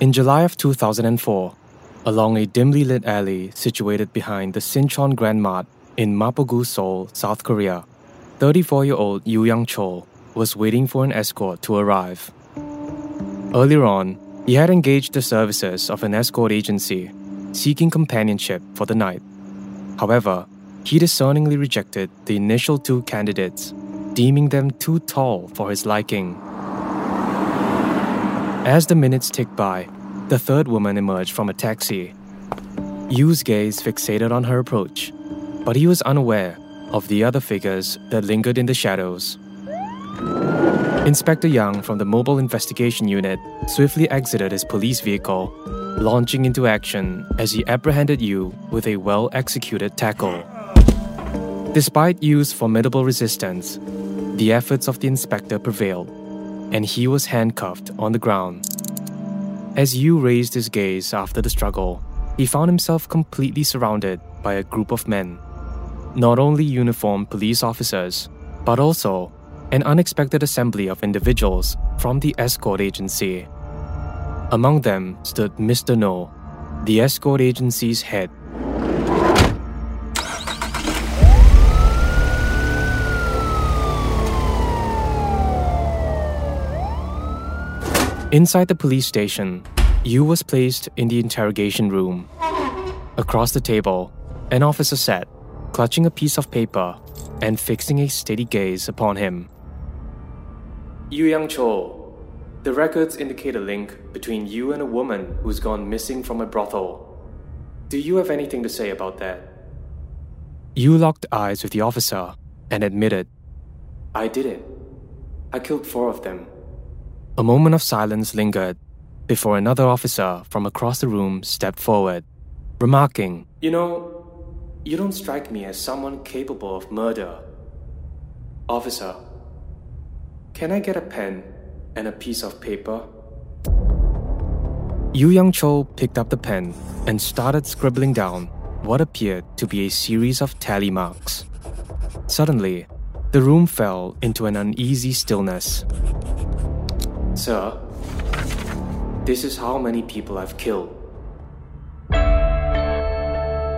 In July of 2004, along a dimly lit alley situated behind the Sinchon Grand Mart in Mapogu, Seoul, South Korea, 34 year old Yu Young Chol was waiting for an escort to arrive. Earlier on, he had engaged the services of an escort agency seeking companionship for the night. However, he discerningly rejected the initial two candidates, deeming them too tall for his liking. As the minutes ticked by, the third woman emerged from a taxi. Yu's gaze fixated on her approach, but he was unaware of the other figures that lingered in the shadows. Inspector Young from the Mobile Investigation Unit swiftly exited his police vehicle, launching into action as he apprehended Yu with a well executed tackle. Despite Yu's formidable resistance, the efforts of the inspector prevailed, and he was handcuffed on the ground. As Yu raised his gaze after the struggle, he found himself completely surrounded by a group of men. Not only uniformed police officers, but also an unexpected assembly of individuals from the escort agency. Among them stood Mr. No, the escort agency's head. Inside the police station, Yu was placed in the interrogation room. Across the table, an officer sat, clutching a piece of paper and fixing a steady gaze upon him. Yu Yang Cho, the records indicate a link between you and a woman who's gone missing from a brothel. Do you have anything to say about that? Yu locked eyes with the officer and admitted, I did it. I killed four of them. A moment of silence lingered before another officer from across the room stepped forward, remarking, You know, you don't strike me as someone capable of murder. Officer, can I get a pen and a piece of paper? Yu Yang Cho picked up the pen and started scribbling down what appeared to be a series of tally marks. Suddenly, the room fell into an uneasy stillness. Sir, this is how many people I've killed.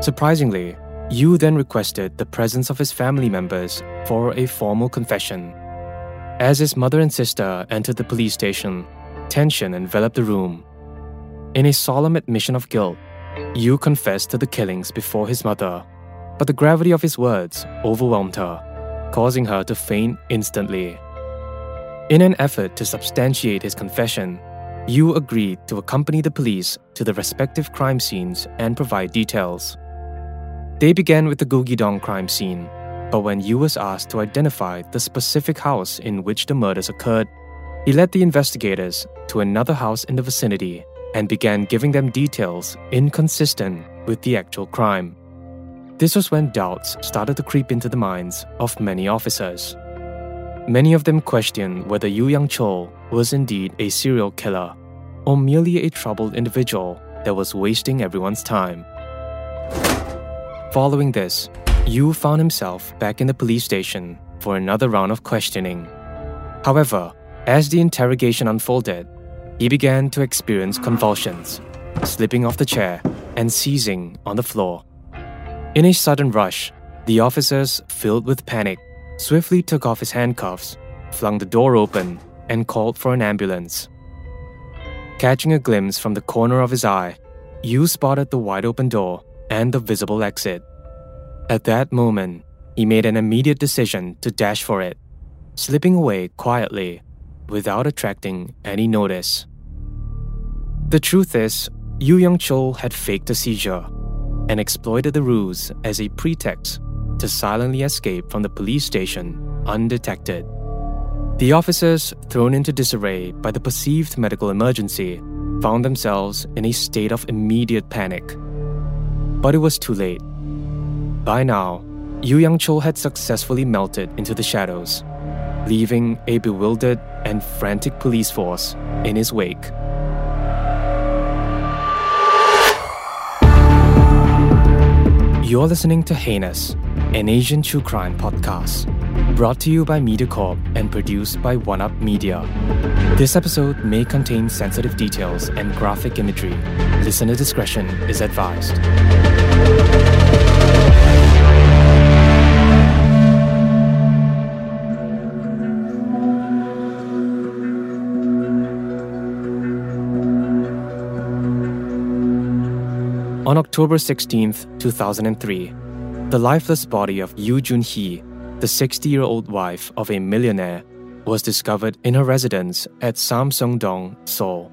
Surprisingly, Yu then requested the presence of his family members for a formal confession. As his mother and sister entered the police station, tension enveloped the room. In a solemn admission of guilt, Yu confessed to the killings before his mother, but the gravity of his words overwhelmed her, causing her to faint instantly. In an effort to substantiate his confession, Yu agreed to accompany the police to the respective crime scenes and provide details. They began with the Gugidong crime scene, but when Yu was asked to identify the specific house in which the murders occurred, he led the investigators to another house in the vicinity and began giving them details inconsistent with the actual crime. This was when doubts started to creep into the minds of many officers. Many of them questioned whether Yu Yang Chol was indeed a serial killer or merely a troubled individual that was wasting everyone's time. Following this, Yu found himself back in the police station for another round of questioning. However, as the interrogation unfolded, he began to experience convulsions, slipping off the chair and seizing on the floor. In a sudden rush, the officers, filled with panic, swiftly took off his handcuffs, flung the door open, and called for an ambulance. Catching a glimpse from the corner of his eye, Yu spotted the wide open door and the visible exit. At that moment, he made an immediate decision to dash for it, slipping away quietly without attracting any notice. The truth is, Yu Young Chol had faked a seizure and exploited the ruse as a pretext to silently escape from the police station undetected. The officers, thrown into disarray by the perceived medical emergency, found themselves in a state of immediate panic. But it was too late. By now, Yu Yang Chol had successfully melted into the shadows, leaving a bewildered and frantic police force in his wake. You're listening to Heinous, an Asian true crime podcast. brought to you by MediaCorp and produced by OneUp Media. This episode may contain sensitive details and graphic imagery. Listener discretion is advised. On October 16, 2003, the lifeless body of Yu Jun Hee, the 60 year old wife of a millionaire, was discovered in her residence at Samsung-dong, Seoul.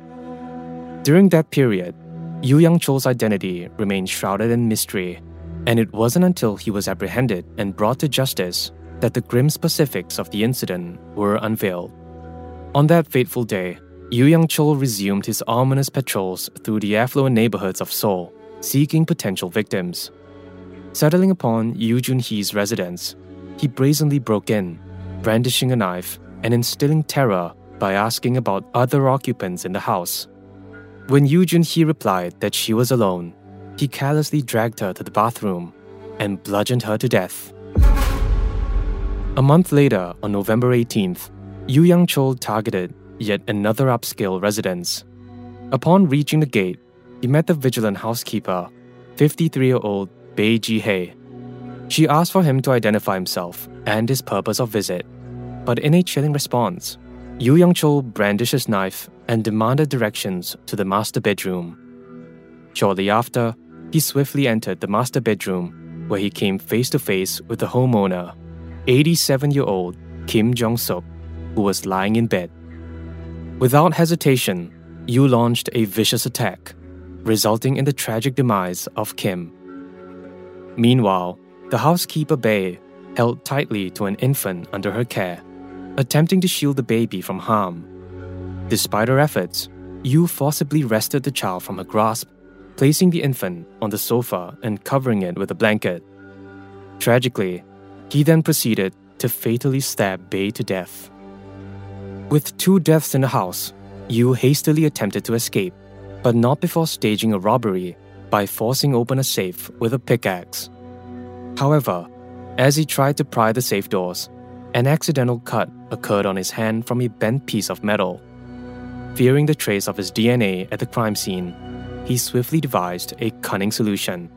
During that period, Yu Young Chol's identity remained shrouded in mystery, and it wasn't until he was apprehended and brought to justice that the grim specifics of the incident were unveiled. On that fateful day, Yu Young Chol resumed his ominous patrols through the affluent neighborhoods of Seoul seeking potential victims. Settling upon Yu Jun Hee's residence, he brazenly broke in, brandishing a knife and instilling terror by asking about other occupants in the house. When Yu Jun Hee replied that she was alone, he callously dragged her to the bathroom and bludgeoned her to death. A month later, on November 18th, Yu Young Chol targeted yet another upscale residence. Upon reaching the gate, he met the vigilant housekeeper, 53 year old Bae Ji Hye. She asked for him to identify himself and his purpose of visit, but in a chilling response, Yu Young Chol brandished his knife and demanded directions to the master bedroom. Shortly after, he swiftly entered the master bedroom, where he came face to face with the homeowner, 87 year old Kim Jong Suk, who was lying in bed. Without hesitation, Yu launched a vicious attack, resulting in the tragic demise of Kim. Meanwhile, the housekeeper Bae held tightly to an infant under her care, attempting to shield the baby from harm. Despite her efforts, Yu forcibly wrested the child from her grasp, placing the infant on the sofa and covering it with a blanket. Tragically, he then proceeded to fatally stab Bae to death. With two deaths in the house, Yu hastily attempted to escape, but not before staging a robbery by forcing open a safe with a pickaxe. However, as he tried to pry the safe doors, an accidental cut occurred on his hand from a bent piece of metal. Fearing the trace of his DNA at the crime scene, he swiftly devised a cunning solution.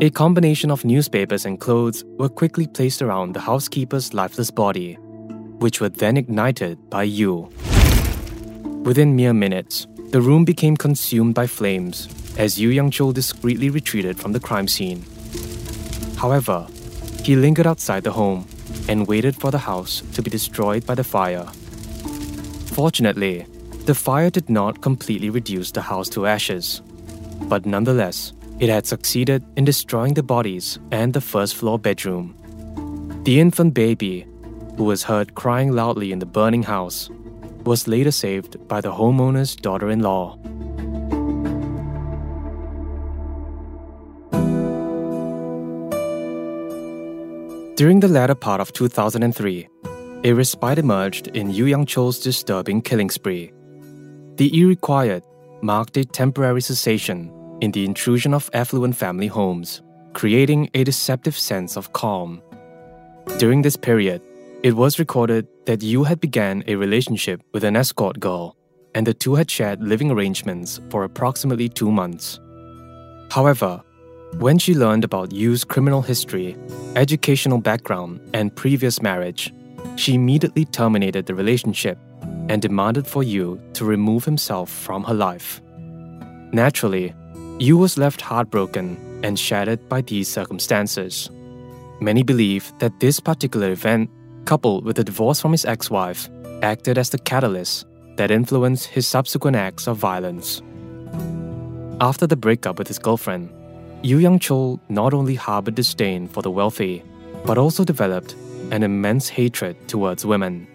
A combination of newspapers and clothes were quickly placed around the housekeeper's lifeless body, which were then ignited by Yu. Within mere minutes, the room became consumed by flames as Yu Young Chol discreetly retreated from the crime scene. However, he lingered outside the home and waited for the house to be destroyed by the fire. Fortunately, the fire did not completely reduce the house to ashes, but nonetheless, it had succeeded in destroying the bodies and the first floor bedroom. The infant baby, who was heard crying loudly in the burning house, was later saved by the homeowner's daughter in law. During the latter part of 2003, a respite emerged in Yu Young Chol's disturbing killing spree. The eerie quiet marked a temporary cessation in the intrusion of affluent family homes, creating a deceptive sense of calm. During this period, it was recorded that Yu had began a relationship with an escort girl, and the two had shared living arrangements for approximately two months. However, when she learned about Yu's criminal history, educational background, and previous marriage, she immediately terminated the relationship and demanded for Yu to remove himself from her life. Naturally, Yu was left heartbroken and shattered by these circumstances. Many believe that this particular event coupled with the divorce from his ex wife, acted as the catalyst that influenced his subsequent acts of violence. After the breakup with his girlfriend, Yu Young Chol not only harbored disdain for the wealthy, but also developed an immense hatred towards women.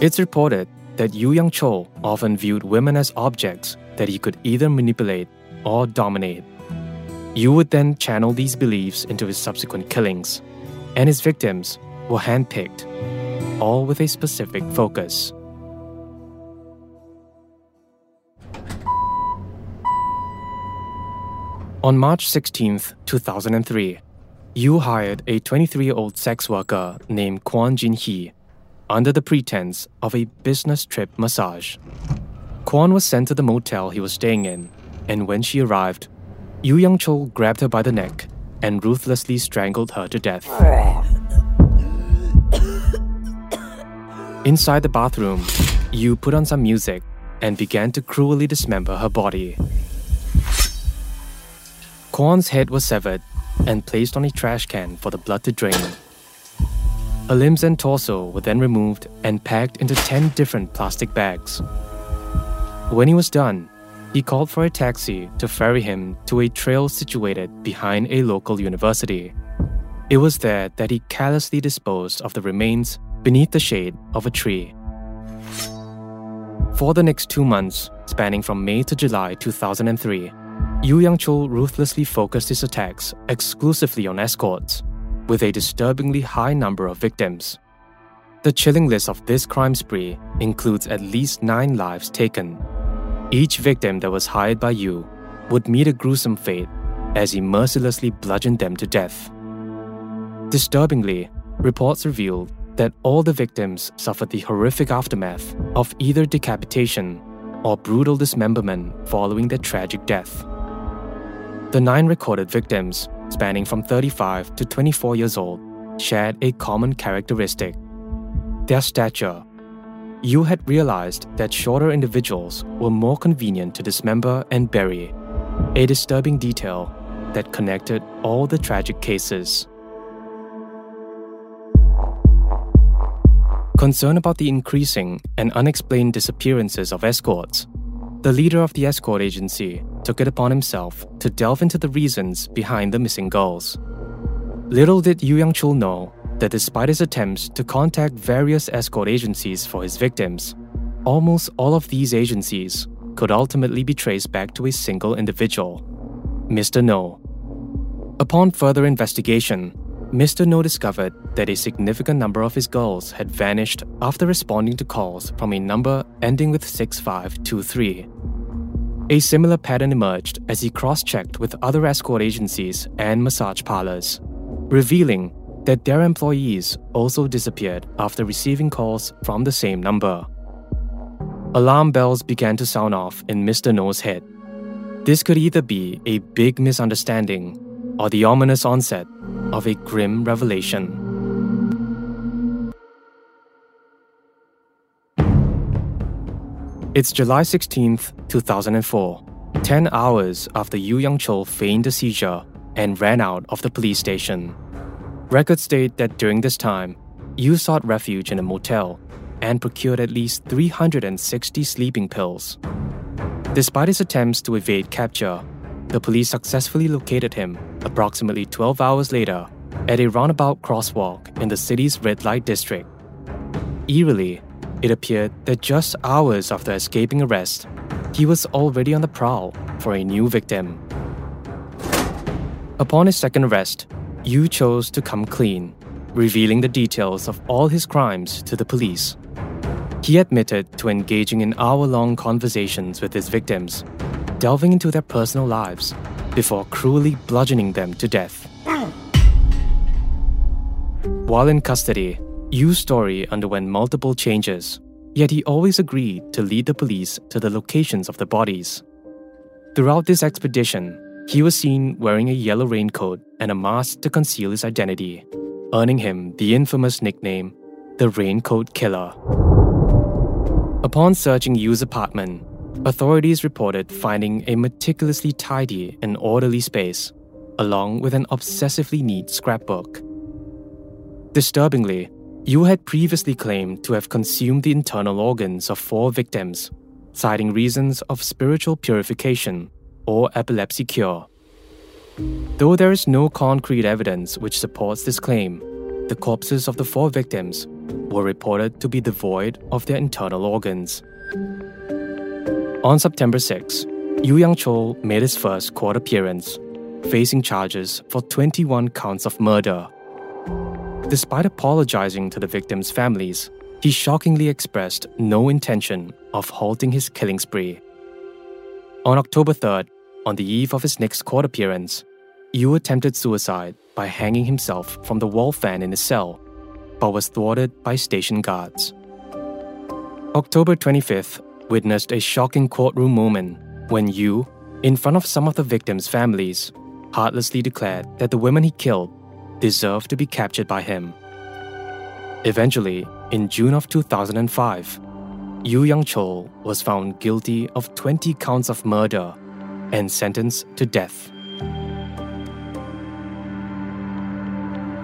It's reported that Yu Young Chol often viewed women as objects that he could either manipulate or dominate. Yu would then channel these beliefs into his subsequent killings, and his victims were handpicked, all with a specific focus. On March 16, 2003, Yu hired a 23 year old sex worker named Kwon Jin Hee under the pretense of a business trip massage. Kwon was sent to the motel he was staying in, and when she arrived, Yu Young Chol grabbed her by the neck and ruthlessly strangled her to death. Inside the bathroom, Yu put on some music and began to cruelly dismember her body. Kwon's head was severed and placed on a trash can for the blood to drain. Her limbs and torso were then removed and packed into 10 different plastic bags. When he was done, he called for a taxi to ferry him to a trail situated behind a local university. It was there that he callously disposed of the remains beneath the shade of a tree. For the next two months, spanning from May to July 2003, Yu Yang Chul ruthlessly focused his attacks exclusively on escorts, with a disturbingly high number of victims. The chilling list of this crime spree includes at least nine lives taken. Each victim that was hired by Yu would meet a gruesome fate as he mercilessly bludgeoned them to death. Disturbingly, reports revealed that all the victims suffered the horrific aftermath of either decapitation or brutal dismemberment following their tragic death. The nine recorded victims, spanning from 35 to 24 years old, shared a common characteristic their stature. Yu had realized that shorter individuals were more convenient to dismember and bury, a disturbing detail that connected all the tragic cases. Concerned about the increasing and unexplained disappearances of escorts, the leader of the escort agency took it upon himself to delve into the reasons behind the missing girls. Little did Yu Yang Chul know that despite his attempts to contact various escort agencies for his victims, almost all of these agencies could ultimately be traced back to a single individual, Mr. No. Upon further investigation, Mr. No discovered that a significant number of his girls had vanished after responding to calls from a number ending with 6523. A similar pattern emerged as he cross checked with other escort agencies and massage parlors, revealing that their employees also disappeared after receiving calls from the same number. Alarm bells began to sound off in Mr. No's head. This could either be a big misunderstanding or the ominous onset of a grim revelation. It's July 16th, 2004, 10 hours after Yu Yang Chol feigned a seizure and ran out of the police station. Records state that during this time, Yu sought refuge in a motel and procured at least 360 sleeping pills. Despite his attempts to evade capture, the police successfully located him approximately 12 hours later at a roundabout crosswalk in the city's red light district. Eerily, it appeared that just hours after escaping arrest, he was already on the prowl for a new victim. Upon his second arrest, Yu chose to come clean, revealing the details of all his crimes to the police. He admitted to engaging in hour long conversations with his victims delving into their personal lives before cruelly bludgeoning them to death. While in custody, Yu's story underwent multiple changes, yet he always agreed to lead the police to the locations of the bodies. Throughout this expedition, he was seen wearing a yellow raincoat and a mask to conceal his identity, earning him the infamous nickname, the Raincoat Killer. Upon searching Yu's apartment, Authorities reported finding a meticulously tidy and orderly space, along with an obsessively neat scrapbook. Disturbingly, Yu had previously claimed to have consumed the internal organs of four victims, citing reasons of spiritual purification or epilepsy cure. Though there is no concrete evidence which supports this claim, the corpses of the four victims were reported to be devoid of their internal organs. On September 6, Yu Yang Chol made his first court appearance, facing charges for 21 counts of murder. Despite apologizing to the victims' families, he shockingly expressed no intention of halting his killing spree. On October 3rd, on the eve of his next court appearance, Yu attempted suicide by hanging himself from the wall fan in his cell, but was thwarted by station guards. October 25th witnessed a shocking courtroom moment when Yu, in front of some of the victims' families, heartlessly declared that the women he killed deserved to be captured by him. Eventually, in June of 2005, Yu Yang Chol was found guilty of 20 counts of murder and sentenced to death.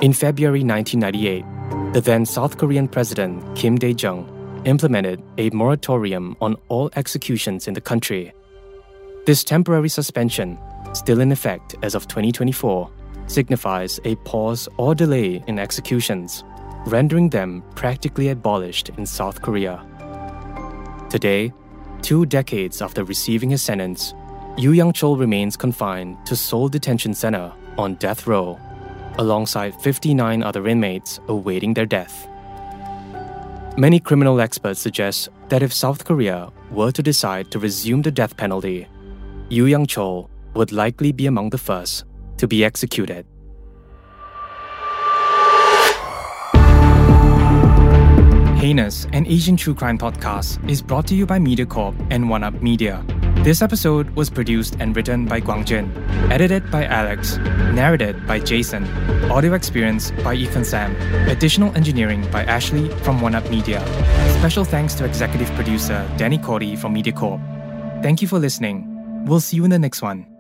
In February 1998, the then South Korean President Kim Dae Jung implemented a moratorium on all executions in the country. This temporary suspension, still in effect as of 2024, signifies a pause or delay in executions, rendering them practically abolished in South Korea. Today, two decades after receiving his sentence, Yu Yang Chol remains confined to Seoul Detention Center on death row, alongside 59 other inmates awaiting their death. Many criminal experts suggest that if South Korea were to decide to resume the death penalty, Yu Yang Chol would likely be among the first to be executed. Heinous, an Asian true crime podcast, is brought to you by MediaCorp and OneUp Media. This episode was produced and written by Guangjin, edited by Alex, narrated by Jason, audio experience by Ethan Sam, additional engineering by Ashley from OneUp Media. Special thanks to executive producer Danny Cordy from MediaCorp. Thank you for listening. We'll see you in the next one.